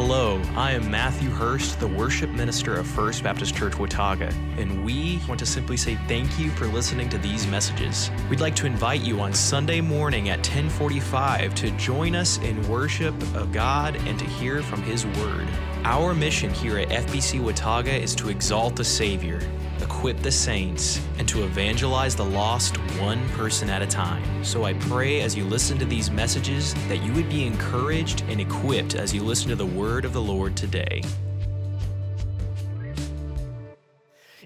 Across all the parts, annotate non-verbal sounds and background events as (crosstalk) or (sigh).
Hello, I am Matthew Hurst, the worship minister of First Baptist Church Watauga, and we want to simply say thank you for listening to these messages. We'd like to invite you on Sunday morning at 1045 to join us in worship of God and to hear from His Word. Our mission here at FBC Watauga is to exalt the Savior, equip the saints, and to evangelize the lost one person at a time. So I pray as you listen to these messages that you would be encouraged and equipped as you listen to the word of the Lord today.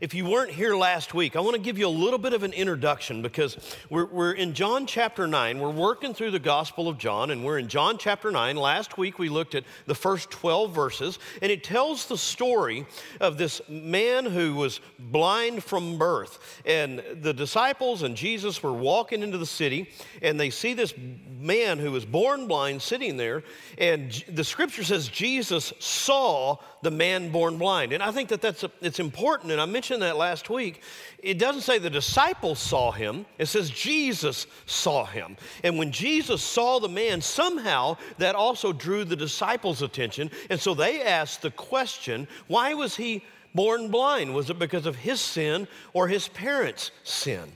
If you weren't here last week, I want to give you a little bit of an introduction because we're, we're in John chapter 9. We're working through the Gospel of John, and we're in John chapter 9. Last week we looked at the first 12 verses, and it tells the story of this man who was blind from birth. And the disciples and Jesus were walking into the city, and they see this man who was born blind sitting there, and the scripture says Jesus saw the man born blind. And I think that that's a, it's important, and I mentioned mentioned that last week. It doesn't say the disciples saw him, it says Jesus saw him. And when Jesus saw the man, somehow that also drew the disciples' attention. And so they asked the question why was he born blind? Was it because of his sin or his parents' sin?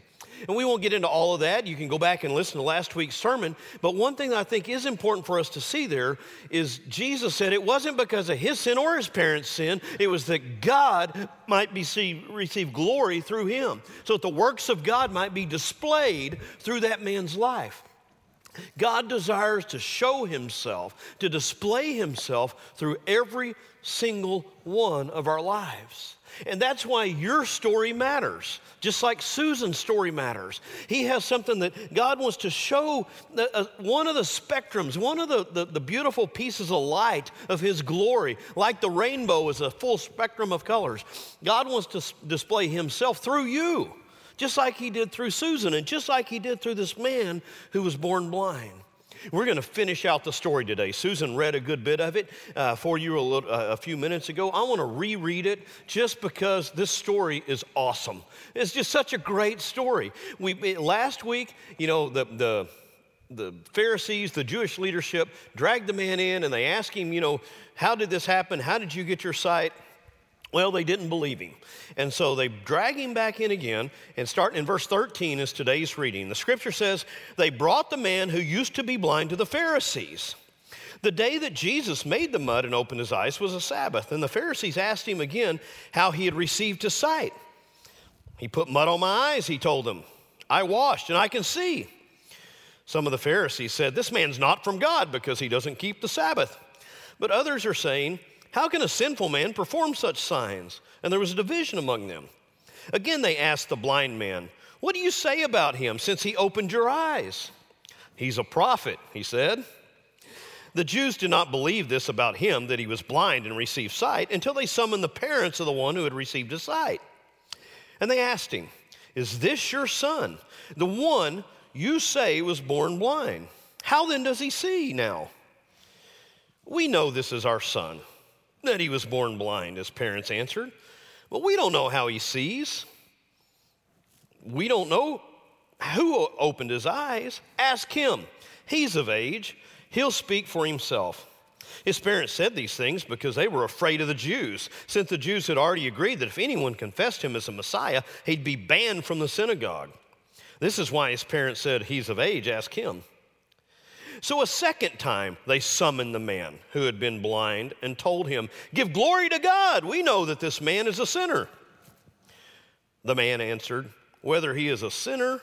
And we won't get into all of that. You can go back and listen to last week's sermon. But one thing I think is important for us to see there is Jesus said it wasn't because of his sin or his parents' sin, it was that God might be see, receive glory through him. So that the works of God might be displayed through that man's life. God desires to show himself, to display himself through every single one of our lives. And that's why your story matters just like Susan's story matters. He has something that God wants to show uh, one of the spectrums, one of the, the, the, beautiful pieces of light of His glory, like the rainbow is a full spectrum of colors. God wants to s- display Himself through you, just like He did through Susan, and just like He did through this man who was born blind. We're going to finish out the story today. Susan read a good bit of it uh, for you a, little, uh, a few minutes ago. I want to reread it just because this story is awesome. It's just such a great story. We, last week, you know, the, the, the Pharisees, the Jewish leadership, dragged the man in and they asked him, you know, how did this happen? How did you get your sight? Well, they didn't believe him. And so they drag him back in again, and starting in verse 13 is today's reading. The scripture says, They brought the man who used to be blind to the Pharisees. The day that Jesus made the mud and opened his eyes was a Sabbath, and the Pharisees asked him again how he had received his sight. He put mud on my eyes, he told them. I washed, and I can see. Some of the Pharisees said, This man's not from God because he doesn't keep the Sabbath. But others are saying, how can a sinful man perform such signs? And there was a division among them. Again, they asked the blind man, What do you say about him since he opened your eyes? He's a prophet, he said. The Jews did not believe this about him, that he was blind and received sight, until they summoned the parents of the one who had received his sight. And they asked him, Is this your son, the one you say was born blind? How then does he see now? We know this is our son that he was born blind, his parents answered. But we don't know how he sees. We don't know who opened his eyes. Ask him. He's of age, he'll speak for himself. His parents said these things because they were afraid of the Jews, since the Jews had already agreed that if anyone confessed him as a Messiah, he'd be banned from the synagogue. This is why his parents said, He's of age, ask him. So a second time they summoned the man who had been blind and told him, Give glory to God. We know that this man is a sinner. The man answered, Whether he is a sinner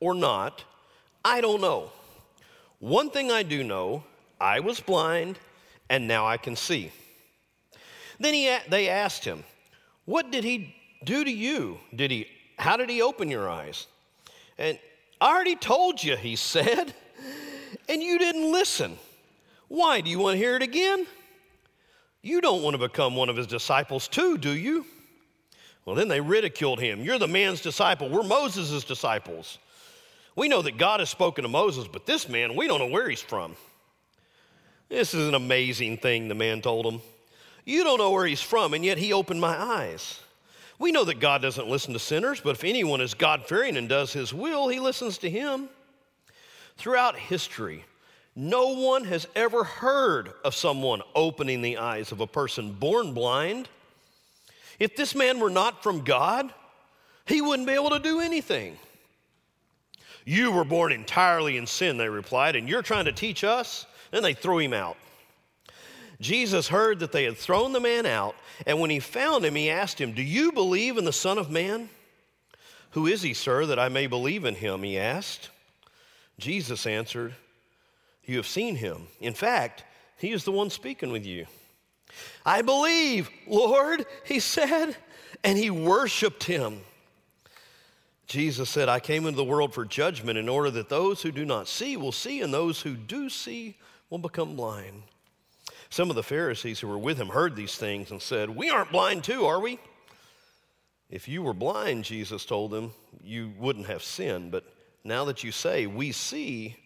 or not, I don't know. One thing I do know I was blind and now I can see. Then he, they asked him, What did he do to you? Did he, how did he open your eyes? And I already told you, he (laughs) said and you didn't listen. Why? Do you want to hear it again? You don't want to become one of his disciples too, do you? Well, then they ridiculed him. You're the man's disciple. We're Moses' disciples. We know that God has spoken to Moses, but this man, we don't know where he's from. This is an amazing thing, the man told him. You don't know where he's from, and yet he opened my eyes. We know that God doesn't listen to sinners, but if anyone is God fearing and does his will, he listens to him. Throughout history, No one has ever heard of someone opening the eyes of a person born blind. If this man were not from God, he wouldn't be able to do anything. You were born entirely in sin, they replied, and you're trying to teach us? Then they threw him out. Jesus heard that they had thrown the man out, and when he found him, he asked him, Do you believe in the Son of Man? Who is he, sir, that I may believe in him? He asked. Jesus answered, You have seen him. In fact, he is the one speaking with you. I believe, Lord, he said, and he worshiped him. Jesus said, I came into the world for judgment in order that those who do not see will see, and those who do see will become blind. Some of the Pharisees who were with him heard these things and said, We aren't blind too, are we? If you were blind, Jesus told them, you wouldn't have sinned. But now that you say, We see,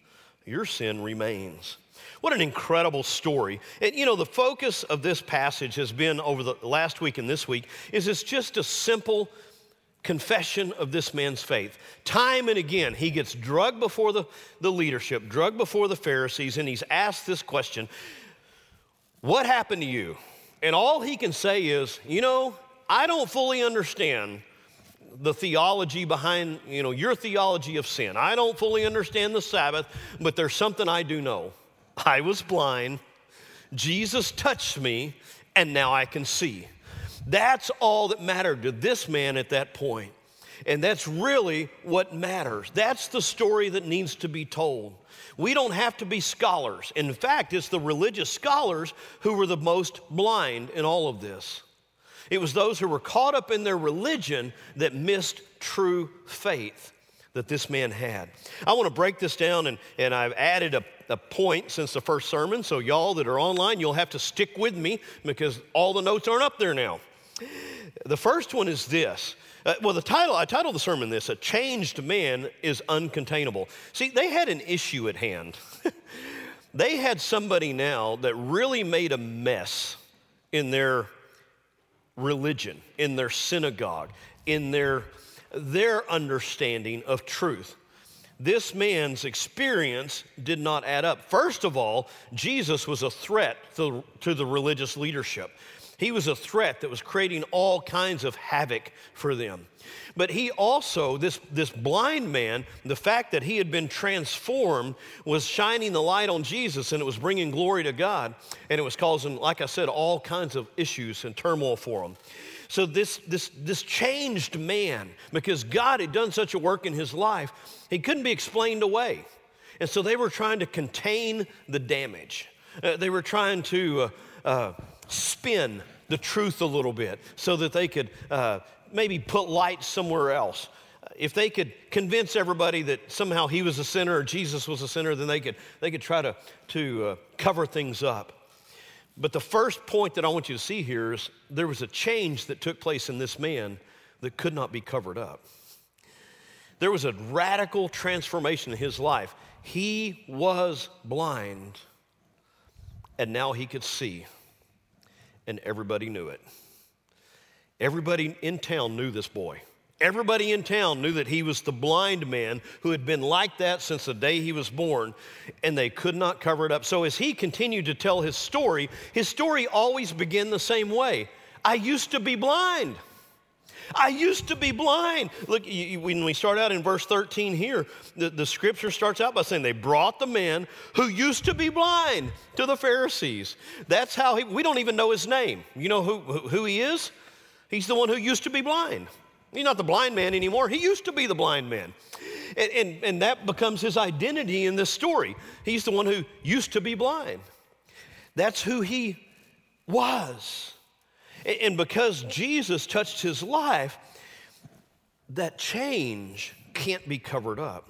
your sin remains. What an incredible story. And you know, the focus of this passage has been over the last week and this week is it's just a simple confession of this man's faith. Time and again, he gets drugged before the, the leadership, drugged before the Pharisees, and he's asked this question what happened to you? And all he can say is, You know, I don't fully understand the theology behind, you know, your theology of sin. I don't fully understand the Sabbath, but there's something I do know. I was blind, Jesus touched me, and now I can see. That's all that mattered to this man at that point. And that's really what matters. That's the story that needs to be told. We don't have to be scholars. In fact, it's the religious scholars who were the most blind in all of this. It was those who were caught up in their religion that missed true faith that this man had. I want to break this down, and, and I've added a, a point since the first sermon. So, y'all that are online, you'll have to stick with me because all the notes aren't up there now. The first one is this uh, well, the title, I titled the sermon this A Changed Man is Uncontainable. See, they had an issue at hand. (laughs) they had somebody now that really made a mess in their religion, in their synagogue, in their, their understanding of truth. This man's experience did not add up. First of all, Jesus was a threat to, to the religious leadership. He was a threat that was creating all kinds of havoc for them. But he also, this, this blind man, the fact that he had been transformed was shining the light on Jesus and it was bringing glory to God. And it was causing, like I said, all kinds of issues and turmoil for him. So this, this, this changed man, because God had done such a work in his life, he couldn't be explained away. And so they were trying to contain the damage. Uh, they were trying to uh, uh, spin the truth a little bit so that they could uh, maybe put light somewhere else. If they could convince everybody that somehow he was a sinner or Jesus was a sinner, then they could, they could try to, to uh, cover things up. But the first point that I want you to see here is there was a change that took place in this man that could not be covered up. There was a radical transformation in his life. He was blind, and now he could see and everybody knew it. Everybody in town knew this boy. Everybody in town knew that he was the blind man who had been like that since the day he was born, and they could not cover it up. So, as he continued to tell his story, his story always began the same way I used to be blind. I used to be blind. Look, you, when we start out in verse 13 here, the, the scripture starts out by saying they brought the man who used to be blind to the Pharisees. That's how he, we don't even know his name. You know who, who he is? He's the one who used to be blind. He's not the blind man anymore. He used to be the blind man. And, and, and that becomes his identity in this story. He's the one who used to be blind. That's who he was. And because Jesus touched his life, that change can't be covered up.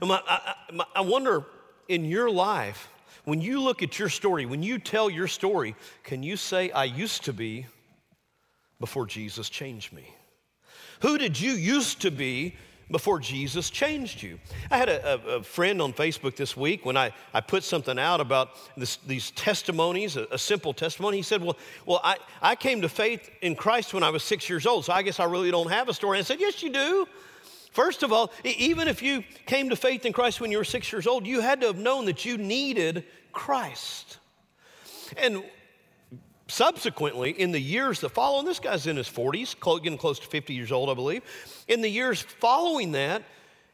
I, I, I wonder in your life, when you look at your story, when you tell your story, can you say, I used to be before Jesus changed me? Who did you used to be before Jesus changed you. I had a, a, friend on Facebook this week when I, I put something out about this, these testimonies, a, a, simple testimony. He said, Well, well I, I came to faith in Christ when I was six years old, so I guess I really don't have a story. And I said, Yes, you do. First of all, even if you came to faith in Christ when you were six years old, you had to have known that you needed Christ. And subsequently, in the years that follow, and this guy's in his 40s, getting close to 50 years old, I believe, in the years following that,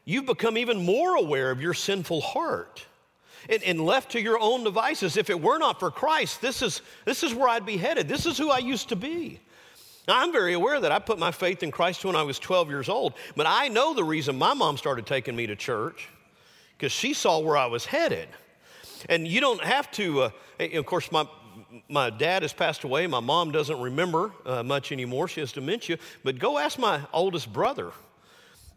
you've become even more aware of your sinful heart. And, and, left to your own devices, if it were not for Christ, this is, this is where I'd be headed. This is who I used to be. Now, I'm very aware that I put my faith in Christ when I was 12 years old, but I know the reason my mom started taking me to church because she saw where I was headed. And you don't have to, uh, of course, my, my dad has passed away. My mom doesn't remember uh, much anymore. She has dementia. But go ask my oldest brother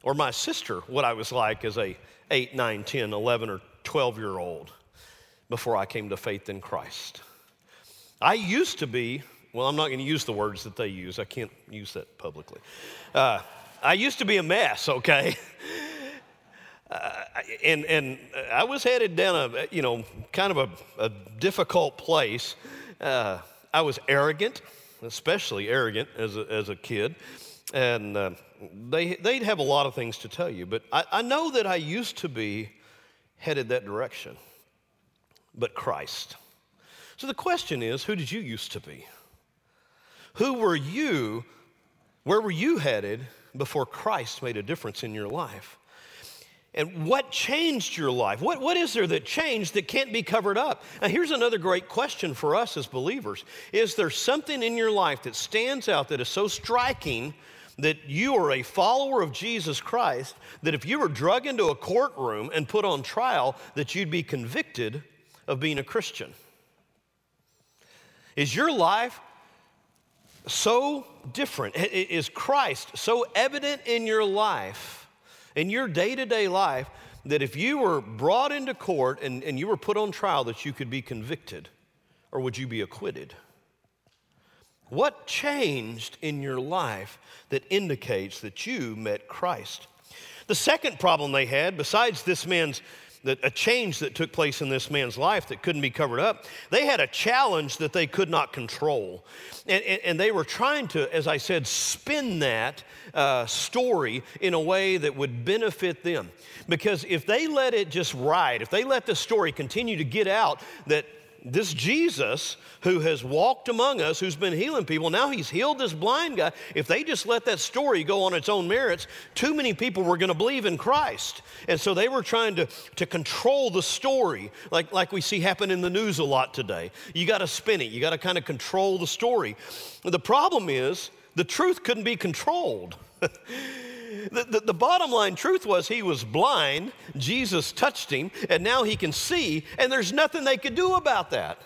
or my sister what I was like as a 8, 9, 10, 11, or 12 year old before I came to faith in Christ. I used to be, well, I'm not going to use the words that they use. I can't use that publicly. Uh, I used to be a mess, okay? (laughs) Uh, and, and I was headed down a, you know, kind of a, a difficult place. Uh, I was arrogant, especially arrogant as a, as a kid. And uh, they, they'd have a lot of things to tell you, but I, I know that I used to be headed that direction, but Christ. So the question is who did you used to be? Who were you? Where were you headed before Christ made a difference in your life? And what changed your life? What, what is there that changed that can't be covered up? Now, here's another great question for us as believers Is there something in your life that stands out that is so striking that you are a follower of Jesus Christ that if you were drug into a courtroom and put on trial, that you'd be convicted of being a Christian? Is your life so different? Is Christ so evident in your life? In your day to day life that if you were brought into court and, and you were put on trial, that you could be convicted or would you be acquitted? What changed in your life that indicates that you met Christ? The second problem they had, besides this man's that a change that took place in this man's life that couldn't be covered up. They had a challenge that they could not control. And, and, and they were trying to, as I said, spin that uh, story in a way that would benefit them. Because if they let it just ride, if they let the story continue to get out that this Jesus who has walked among us, who's been healing people, now he's healed this blind guy. If they just let that story go on its own merits, too many people were going to believe in Christ. And so they were trying to, to control the story, like, like we see happen in the news a lot today. You got to spin it, you got to kind of control the story. The problem is, the truth couldn't be controlled. (laughs) The, the, the, bottom line truth was he was blind, Jesus touched him, and now he can see, and there's nothing they could do about that.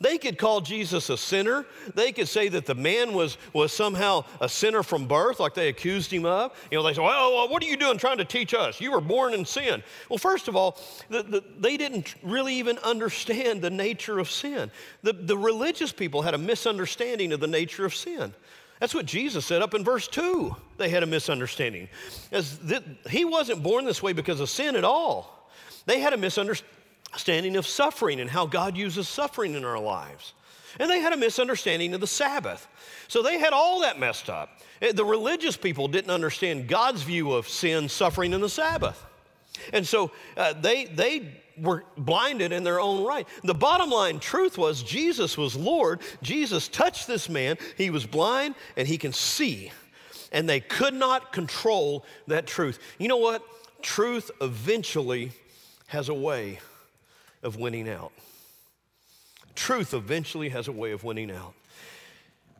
They could call Jesus a sinner. They could say that the man was, was somehow a sinner from birth, like they accused him of. You know, they say, well, what are you doing trying to teach us? You were born in sin. Well, first of all, the, the, they didn't really even understand the nature of sin. The, the religious people had a misunderstanding of the nature of sin. That's what Jesus said up in verse 2. They had a misunderstanding. As th- he wasn't born this way because of sin at all. They had a misunderstanding of suffering and how God uses suffering in our lives. And they had a misunderstanding of the Sabbath. So they had all that messed up. Eh, the religious people didn't understand God's view of sin, suffering, and the Sabbath. And so uh, they, they were blinded in their own right. The bottom line truth was Jesus was Lord. Jesus touched this man. He was blind and he can see. And they could not control that truth. You know what? Truth eventually has a way of winning out. Truth eventually has a way of winning out.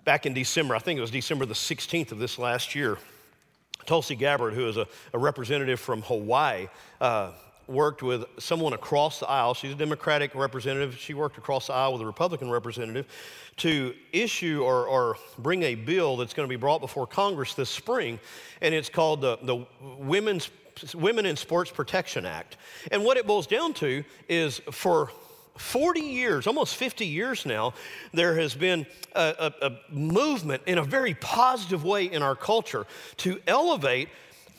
Back in December, I think it was December the 16th of this last year, Tulsi Gabbard, who is a, a representative from Hawaii, uh, worked with someone across the aisle. She's a Democratic representative. She worked across the aisle with a Republican representative to issue or, or bring a bill that's going to be brought before Congress this spring. And it's called the, the Women's, Women in Sports Protection Act. And what it boils down to is for 40 years, almost 50 years now, there has been a, a, a, movement in a very positive way in our culture to elevate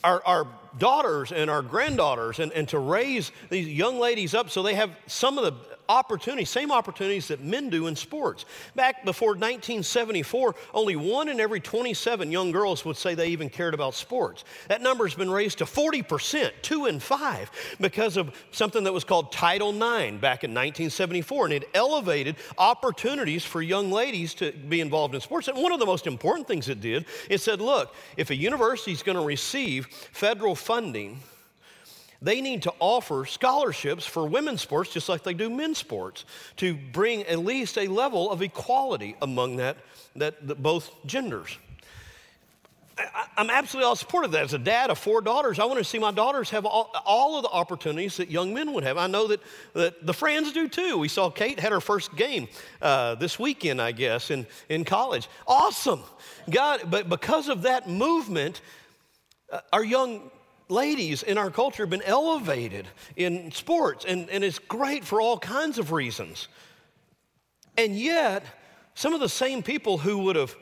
our, our daughters and our granddaughters and, and to raise these young ladies up so they have some of the opportunities, same opportunities that men do in sports. Back before 1974, only one in every 27 young girls would say they even cared about sports. That number has been raised to 40%, two in five, because of something that was called Title IX back in 1974. And it elevated opportunities for young ladies to be involved in sports. And one of the most important things it did, it said, look, if a university is going to receive federal funding, they need to offer scholarships for women's sports just like they do men's sports to bring at least a level of equality among that, that, that both genders. I, am absolutely all supportive of that. As a dad of four daughters, I want to see my daughters have all, all, of the opportunities that young men would have. I know that, that the friends do too. We saw Kate had her first game uh, this weekend, I guess, in, in college. Awesome. God, but because of that movement, uh, our young ladies in our culture have been elevated in sports, and, and it's great for all kinds of reasons. And yet, some of the same people who would have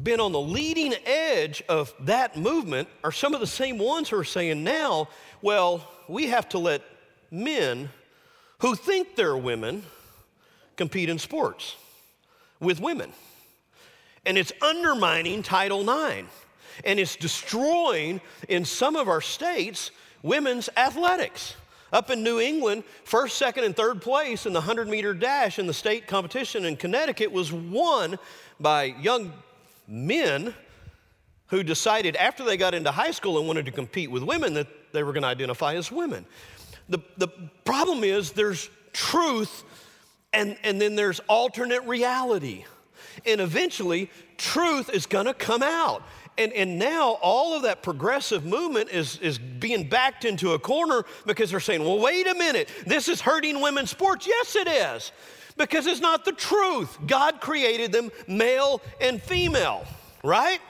been on the leading edge of that movement are some of the same ones who are saying now, well, we have to let men who think they're women compete in sports with women. And it's undermining Title IX and it's destroying in some of our states women's athletics. Up in New England, first, second, and third place in the 100 meter dash in the state competition in Connecticut was won by young men who decided after they got into high school and wanted to compete with women that they were going to identify as women. The, the problem is there's truth and, and then there's alternate reality. And eventually, truth is going to come out. And, and now all of that progressive movement is, is being backed into a corner because they're saying, well, wait a minute, this is hurting women's sports. Yes, it is, because it's not the truth. God created them male and female, right?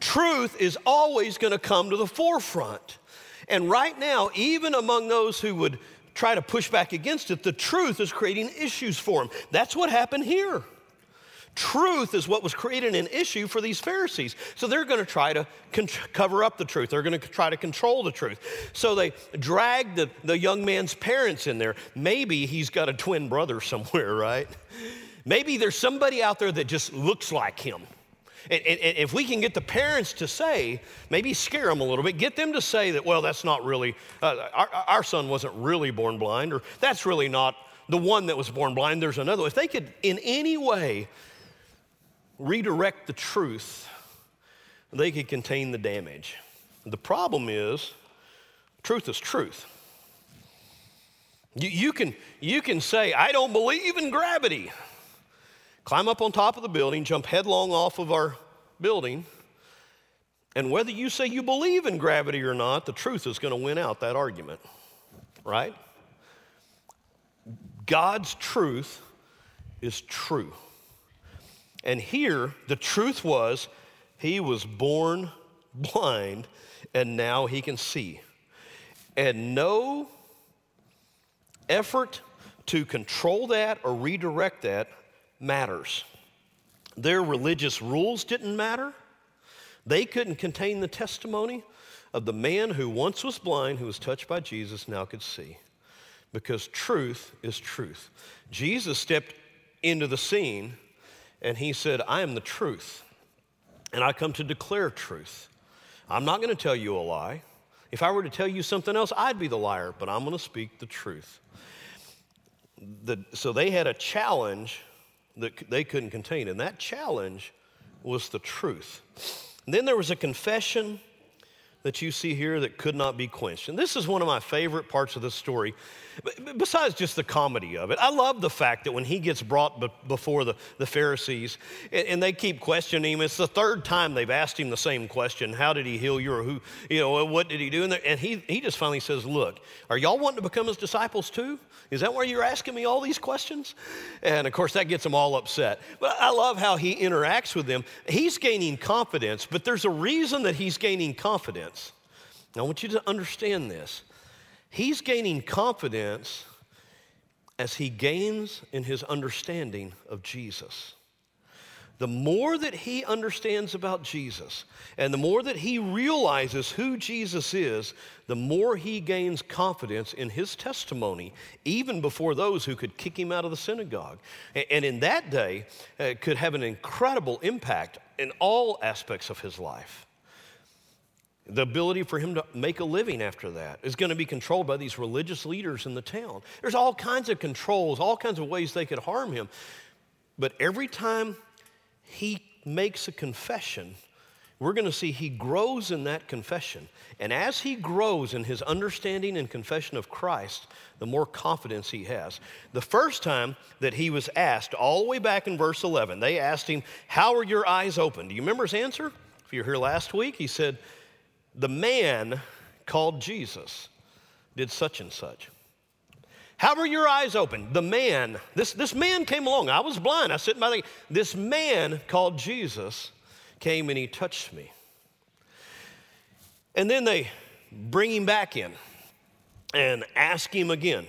Truth is always going to come to the forefront. And right now, even among those who would try to push back against it, the truth is creating issues for them. That's what happened here. Truth is what was creating an issue for these Pharisees. So they're going to try to con- cover up the truth. They're going to try to control the truth. So they drag the, the young man's parents in there. Maybe he's got a twin brother somewhere, (laughs) right? Maybe there's somebody out there that just looks like him. And, and, and, if we can get the parents to say, maybe scare them a little bit, get them to say that, well, that's not really, uh, our, our son wasn't really born blind, or that's really not the one that was born blind, there's another. If they could in any way redirect the truth, they could contain the damage. The problem is, truth is truth. You, you, can, you can say, I don't believe in gravity. Climb up on top of the building, jump headlong off of our building, and whether you say you believe in gravity or not, the truth is going to win out that argument, right? God's truth is true. And here, the truth was, he was born blind and now he can see. And no effort to control that or redirect that matters. Their religious rules didn't matter. They couldn't contain the testimony of the man who once was blind, who was touched by Jesus, now could see. Because truth is truth. Jesus stepped into the scene and he said, I am the truth, and I come to declare truth. I'm not going to tell you a lie. If I were to tell you something else, I'd be the liar, but I'm going to speak the truth. The, so they had a challenge that they couldn't contain, and that challenge was the truth. And then there was a confession that you see here that could not be quenched. And this is one of my favorite parts of the story, besides just the comedy of it. I love the fact that when he gets brought before the, the Pharisees and, they keep questioning him, it's the third time they've asked him the same question How did he heal you? Or who, you know, what did he do? And he, he just finally says, Look, are y'all wanting to become his disciples too? Is that why you're asking me all these questions? And of course, that gets them all upset. But I love how he interacts with them. He's gaining confidence, but there's a reason that he's gaining confidence. I want you to understand this. He's gaining confidence as he gains in his understanding of Jesus. the more that he understands about Jesus and the more that he realizes who Jesus is, the more he gains confidence in his testimony, even before those who could kick him out of the synagogue. And in that day, uh, could have an incredible impact in all aspects of his life. The ability for him to make a living after that is going to be controlled by these religious leaders in the town. There's all kinds of controls, all kinds of ways they could harm him. But every time he makes a confession, we're going to see he grows in that confession. And as he grows in his understanding and confession of Christ, the more confidence he has. The first time that he was asked, all the way back in verse 11, they asked him, How are your eyes open? Do you remember his answer? If you were here last week, he said, The man called Jesus did such and such. How were your eyes open? The man, this, this man came along. I was blind. I sitting by the, this man called Jesus came and he touched me. And then they bring him back in and ask him again.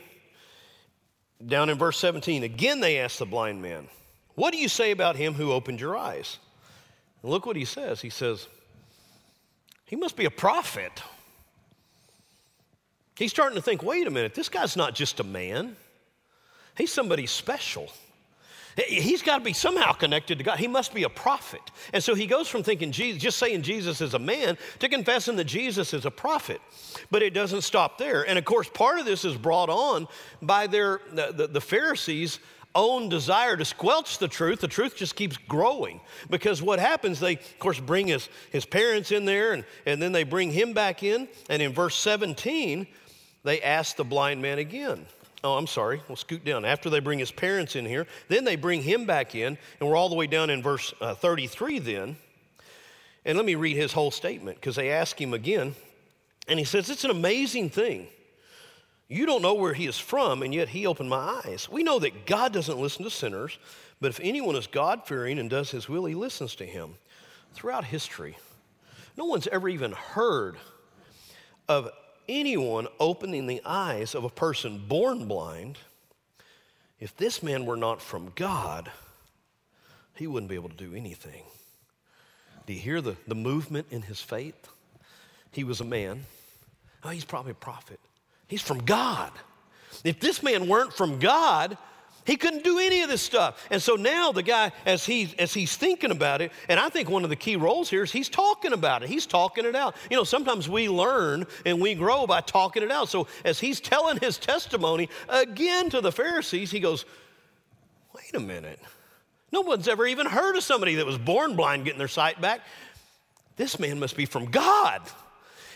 Down in verse 17, again they ask the blind man, What do you say about him who opened your eyes? And look what he says. He says, He must be a prophet. He's starting to think wait a minute, this guy's not just a man, he's somebody special. He's got to be somehow connected to God. He must be a prophet. And so he goes from thinking Jesus, just saying Jesus is a man to confessing that Jesus is a prophet. But it doesn't stop there. And of course, part of this is brought on by their, the, the, the Pharisees' own desire to squelch the truth, the truth just keeps growing. Because what happens, they, of course, bring his, his parents in there and, and then they bring him back in. And in verse 17, they ask the blind man again. Oh, I'm sorry. We'll scoot down. After they bring his parents in here, then they bring him back in, and we're all the way down in verse uh, 33 then. And let me read his whole statement because they ask him again, and he says, It's an amazing thing. You don't know where he is from, and yet he opened my eyes. We know that God doesn't listen to sinners, but if anyone is God fearing and does his will, he listens to him. Throughout history, no one's ever even heard of anyone opening the eyes of a person born blind, if this man were not from God, he wouldn't be able to do anything. Do you hear the, the movement in his faith? He was a man. Oh, he's probably a prophet. He's from God. If this man weren't from God, he couldn't do any of this stuff. And so now the guy, as, he, as he's thinking about it, and I think one of the key roles here is he's talking about it. He's talking it out. You know, sometimes we learn and we grow by talking it out. So as he's telling his testimony again to the Pharisees, he goes, wait a minute. No one's ever even heard of somebody that was born blind getting their sight back. This man must be from God.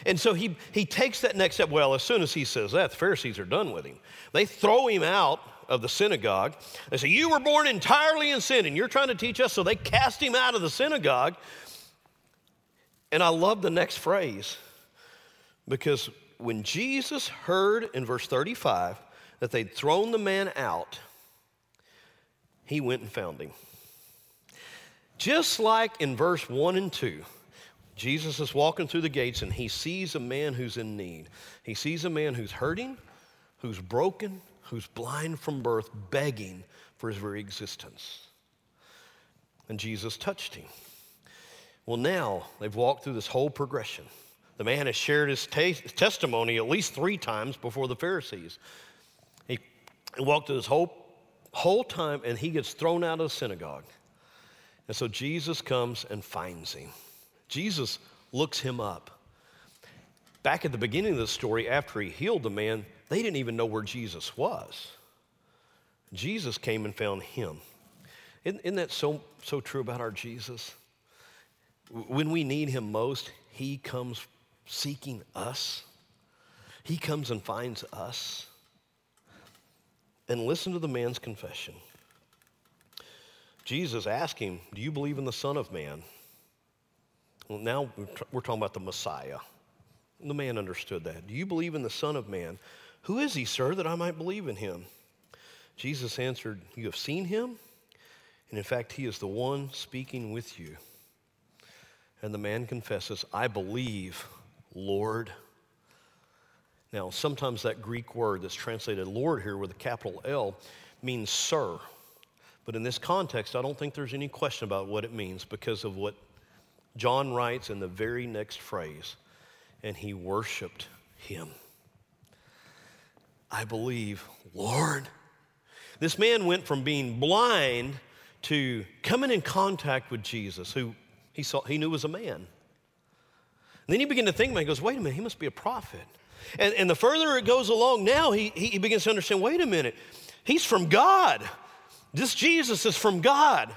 And so he, he takes that next step. Well, as soon as he says that, the Pharisees are done with him. They throw him out of the synagogue. They say, You were born entirely in sin and you're trying to teach us. So they cast him out of the synagogue. And I love the next phrase because when Jesus heard in verse 35 that they'd thrown the man out, he went and found him. Just like in verse 1 and 2, Jesus is walking through the gates and he sees a man who's in need. He sees a man who's hurting, who's broken, who's blind from birth, begging for his very existence. And Jesus touched him. Well, now they've walked through this whole progression. The man has shared his testimony at least three times before the Pharisees. He walked through this whole, whole time and he gets thrown out of the synagogue. And so Jesus comes and finds him. Jesus looks him up. Back at the beginning of the story, after he healed the man, they didn't even know where Jesus was. Jesus came and found him. Isn't, isn't that so, so true about our Jesus? When we need him most, he comes seeking us. He comes and finds us. And listen to the man's confession. Jesus asked him, Do you believe in the Son of Man? Well, now we're talking about the Messiah. The man understood that. Do you believe in the Son of Man? Who is he, sir, that I might believe in him? Jesus answered, You have seen him, and in fact, he is the one speaking with you. And the man confesses, I believe, Lord. Now, sometimes that Greek word that's translated Lord here with a capital L means sir. But in this context, I don't think there's any question about what it means because of what John writes in the very next phrase. And he worshiped him. I believe, Lord. This man went from being blind to coming in contact with Jesus, who he, saw, he knew was a man. And then he began to think, man, he goes, wait a minute, he must be a prophet. And, and the further it goes along, now he, he begins to understand, wait a minute, he's from God. This Jesus is from God.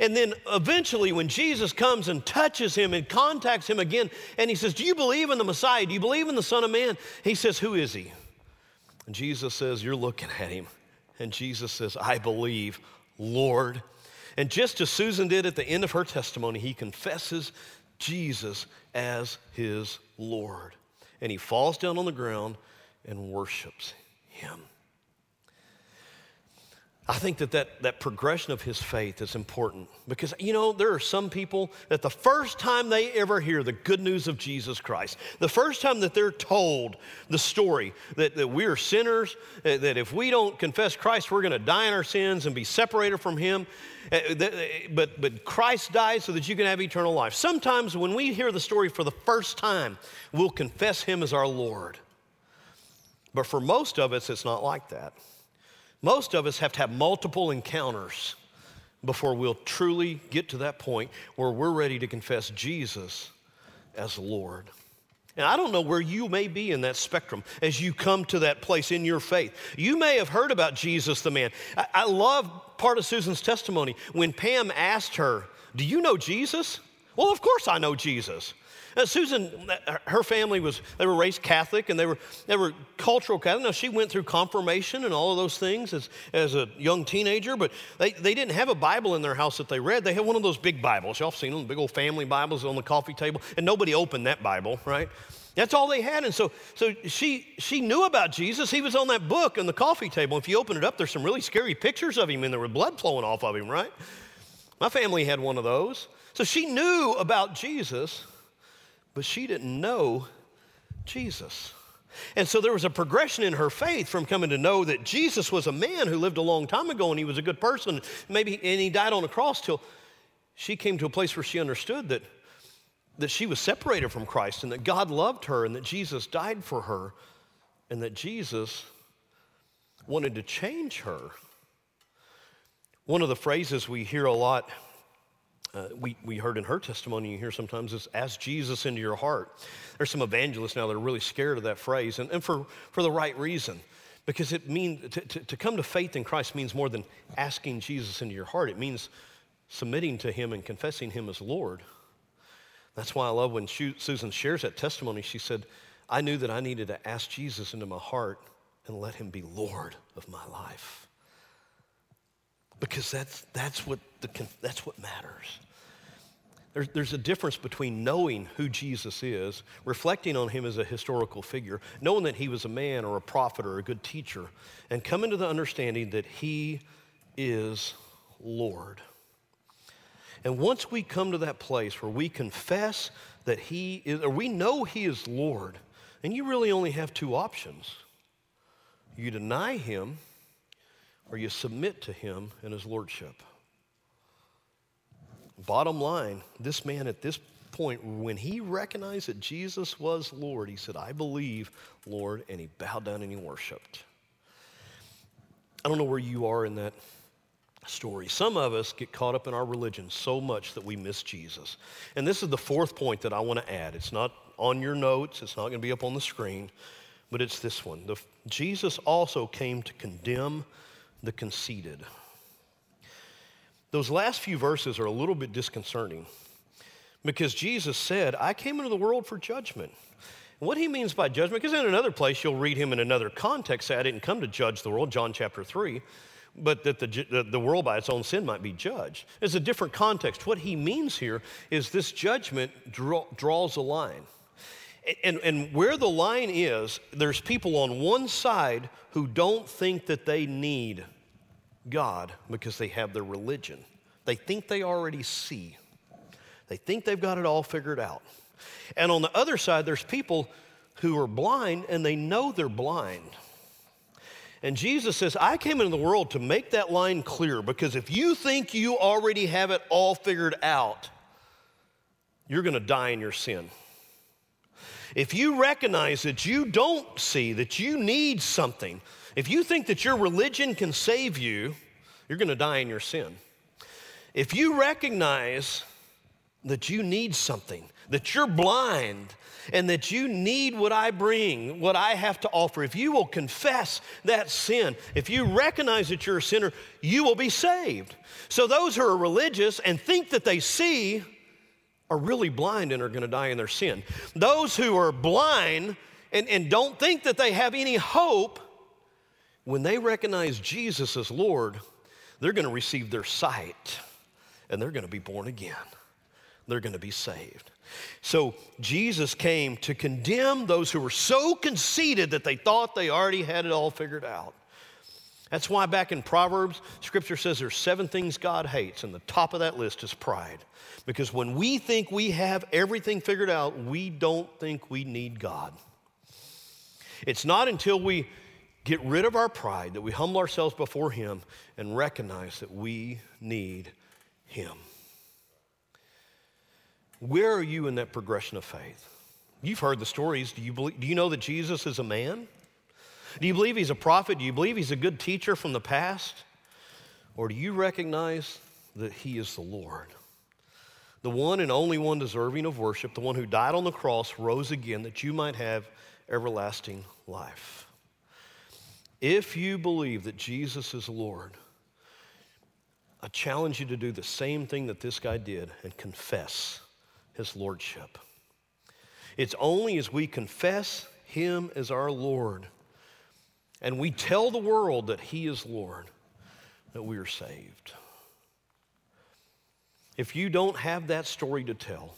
And then eventually, when Jesus comes and touches him and contacts him again, and he says, Do you believe in the Messiah? Do you believe in the Son of Man? He says, Who is he? And Jesus says, You're looking at him. And Jesus says, I believe, Lord. And just as Susan did at the end of her testimony, he confesses Jesus as his Lord. And he falls down on the ground and worships him. I think that, that that progression of his faith is important because, you know, there are some people that the first time they ever hear the good news of Jesus Christ, the first time that they're told the story that, that we're sinners, eh, that if we don't confess Christ, we're going to die in our sins and be separated from him, eh, eh, eh, but, but Christ died so that you can have eternal life. Sometimes when we hear the story for the first time, we'll confess him as our Lord. But for most of us, it's not like that. Most of us have to have multiple encounters before we'll truly get to that point where we're ready to confess Jesus as Lord. And I don't know where you may be in that spectrum as you come to that place in your faith. You may have heard about Jesus the man. I, I love part of Susan's testimony when Pam asked her, Do you know Jesus? Well, of course I know Jesus. Now, Susan, her family was, they were raised Catholic and they were, they were cultural Catholic. Now, she went through confirmation and all of those things as, as a young teenager, but they, they didn't have a Bible in their house that they read. They had one of those big Bibles. Y'all seen them, big old family Bibles on the coffee table, and nobody opened that Bible, right? That's all they had. And so, so she, she knew about Jesus. He was on that book on the coffee table. If you open it up, there's some really scary pictures of him and there were blood flowing off of him, right? My family had one of those. So she knew about Jesus, but she didn't know Jesus. And so there was a progression in her faith from coming to know that Jesus was a man who lived a long time ago and he was a good person, maybe, and he died on a cross till she came to a place where she understood that, that she was separated from Christ and that God loved her and that Jesus died for her and that Jesus wanted to change her. One of the phrases we hear a lot uh, we, we heard in her testimony, you hear sometimes is ask Jesus into your heart. There's some evangelists now that are really scared of that phrase, and, and for, for the right reason. Because it means to, to, to come to faith in Christ means more than asking Jesus into your heart. It means submitting to Him and confessing Him as Lord. That's why I love when Susan shares that testimony. She said, I knew that I needed to ask Jesus into my heart and let Him be Lord of my life. Because that's, that's, what, the, that's what matters. There's, there's a difference between knowing who Jesus is, reflecting on him as a historical figure, knowing that he was a man or a prophet or a good teacher, and coming to the understanding that he is Lord. And once we come to that place where we confess that he is, or we know he is Lord, and you really only have two options you deny him or you submit to him and his lordship. Bottom line, this man at this point, when he recognized that Jesus was Lord, he said, I believe, Lord, and he bowed down and he worshiped. I don't know where you are in that story. Some of us get caught up in our religion so much that we miss Jesus. And this is the fourth point that I want to add. It's not on your notes, it's not going to be up on the screen, but it's this one. The, Jesus also came to condemn the conceited. Those last few verses are a little bit disconcerting because Jesus said, I came into the world for judgment. What he means by judgment, because in another place you'll read him in another context, say, I didn't come to judge the world, John chapter 3, but that the, the world by its own sin might be judged. It's a different context. What he means here is this judgment draw, draws a line. And, and where the line is, there's people on one side who don't think that they need God because they have their religion. They think they already see, they think they've got it all figured out. And on the other side, there's people who are blind and they know they're blind. And Jesus says, I came into the world to make that line clear because if you think you already have it all figured out, you're going to die in your sin. If you recognize that you don't see, that you need something, if you think that your religion can save you, you're going to die in your sin. If you recognize that you need something, that you're blind, and that you need what I bring, what I have to offer, if you will confess that sin, if you recognize that you're a sinner, you will be saved. So, those who are religious and think that they see are really blind and are going to die in their sin. Those who are blind and, and don't think that they have any hope, when they recognize Jesus as Lord, they're going to receive their sight and they're going to be born again. They're going to be saved. So Jesus came to condemn those who were so conceited that they thought they already had it all figured out. That's why back in Proverbs, scripture says there's seven things God hates, and the top of that list is pride. Because when we think we have everything figured out, we don't think we need God. It's not until we get rid of our pride that we humble ourselves before Him and recognize that we need Him. Where are you in that progression of faith? You've heard the stories. Do you, believe, do you know that Jesus is a man? Do you believe he's a prophet? Do you believe he's a good teacher from the past? Or do you recognize that he is the Lord? The one and only one deserving of worship, the one who died on the cross, rose again that you might have everlasting life. If you believe that Jesus is Lord, I challenge you to do the same thing that this guy did and confess his lordship. It's only as we confess him as our Lord and we tell the world that he is Lord that we are saved. If you don't have that story to tell,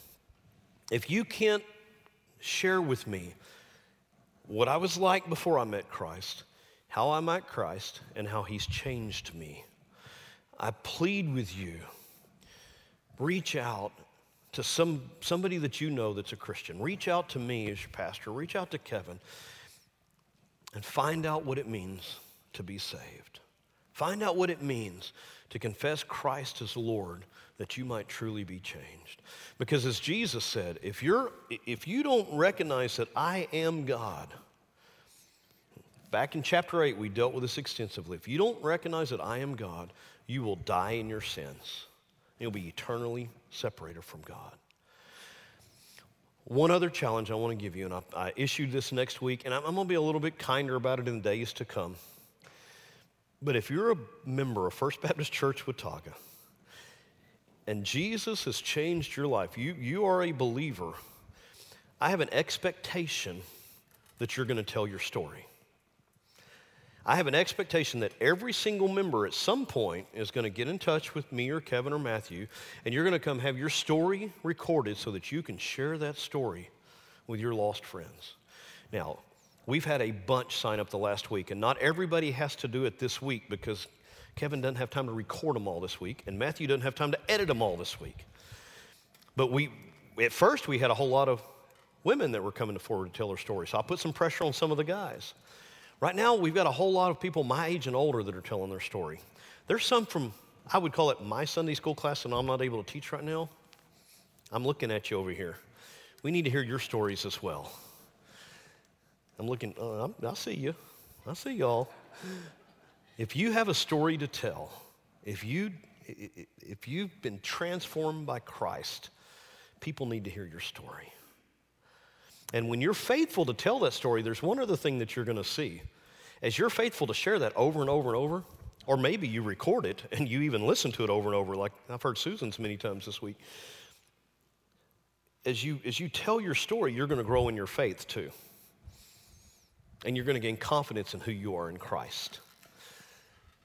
if you can't share with me what I was like before I met Christ, how I met Christ, and how he's changed me, I plead with you reach out to some, somebody that you know that's a Christian. Reach out to me as your pastor. Reach out to Kevin and find out what it means to be saved. Find out what it means to confess Christ as Lord that you might truly be changed. Because as Jesus said, if, you're, if you don't recognize that I am God, back in chapter 8, we dealt with this extensively. If you don't recognize that I am God, you will die in your sins. You'll be eternally separated from God. One other challenge I want to give you, and I, I issued this next week, and I'm, I'm going to be a little bit kinder about it in the days to come. But if you're a member of First Baptist Church Watauga, and Jesus has changed your life, you, you are a believer, I have an expectation that you're going to tell your story. I have an expectation that every single member at some point is going to get in touch with me or Kevin or Matthew, and you're going to come have your story recorded so that you can share that story with your lost friends. Now, we've had a bunch sign up the last week, and not everybody has to do it this week because Kevin doesn't have time to record them all this week, and Matthew doesn't have time to edit them all this week. But we, at first, we had a whole lot of women that were coming forward to tell their story, so I put some pressure on some of the guys. Right now, we've got a whole lot of people my age and older that are telling their story. There's some from, I would call it my Sunday school class, and I'm not able to teach right now. I'm looking at you over here. We need to hear your stories as well. I'm looking, uh, i see you. I see y'all. If you have a story to tell, if, you, if you've been transformed by Christ, people need to hear your story. And when you're faithful to tell that story, there's one other thing that you're going to see. As you're faithful to share that over and over and over, or maybe you record it and you even listen to it over and over, like I've heard Susan's many times this week. As you, as you tell your story, you're going to grow in your faith too. And you're going to gain confidence in who you are in Christ.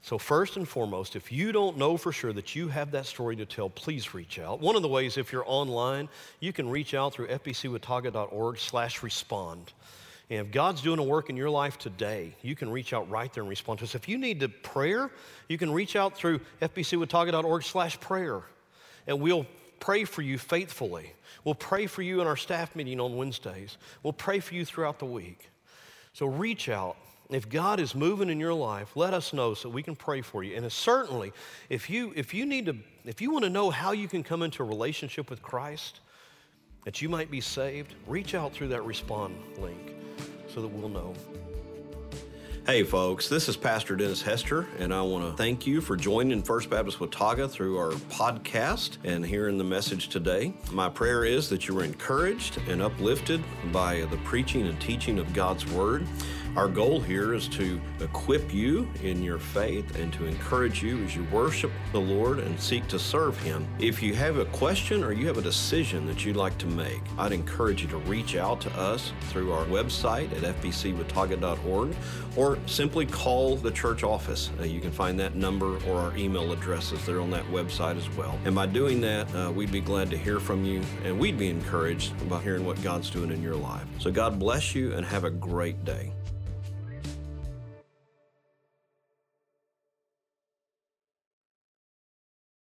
So, first and foremost, if you don't know for sure that you have that story to tell, please reach out. One of the ways, if you're online, you can reach out through fbcwatauga.org slash respond. And if God's doing a work in your life today, you can reach out right there and respond to us. If you need to prayer, you can reach out through fbcwatauga.org slash prayer. And we'll pray for you faithfully. We'll pray for you in our staff meeting on Wednesdays. We'll pray for you throughout the week. So reach out if God is moving in your life, let us know so we can pray for you. And certainly, if you if you need to, if you want to know how you can come into a relationship with Christ, that you might be saved, reach out through that respond link so that we'll know. Hey, folks, this is Pastor Dennis Hester, and I want to thank you for joining First Baptist Watauga through our podcast and hearing the message today. My prayer is that you were encouraged and uplifted by the preaching and teaching of God's Word. Our goal here is to equip you in your faith and to encourage you as you worship the Lord and seek to serve Him. If you have a question or you have a decision that you'd like to make, I'd encourage you to reach out to us through our website at fbcwatauga.org or simply call the church office. Uh, you can find that number or our email addresses there on that website as well. And by doing that, uh, we'd be glad to hear from you and we'd be encouraged about hearing what God's doing in your life. So God bless you and have a great day.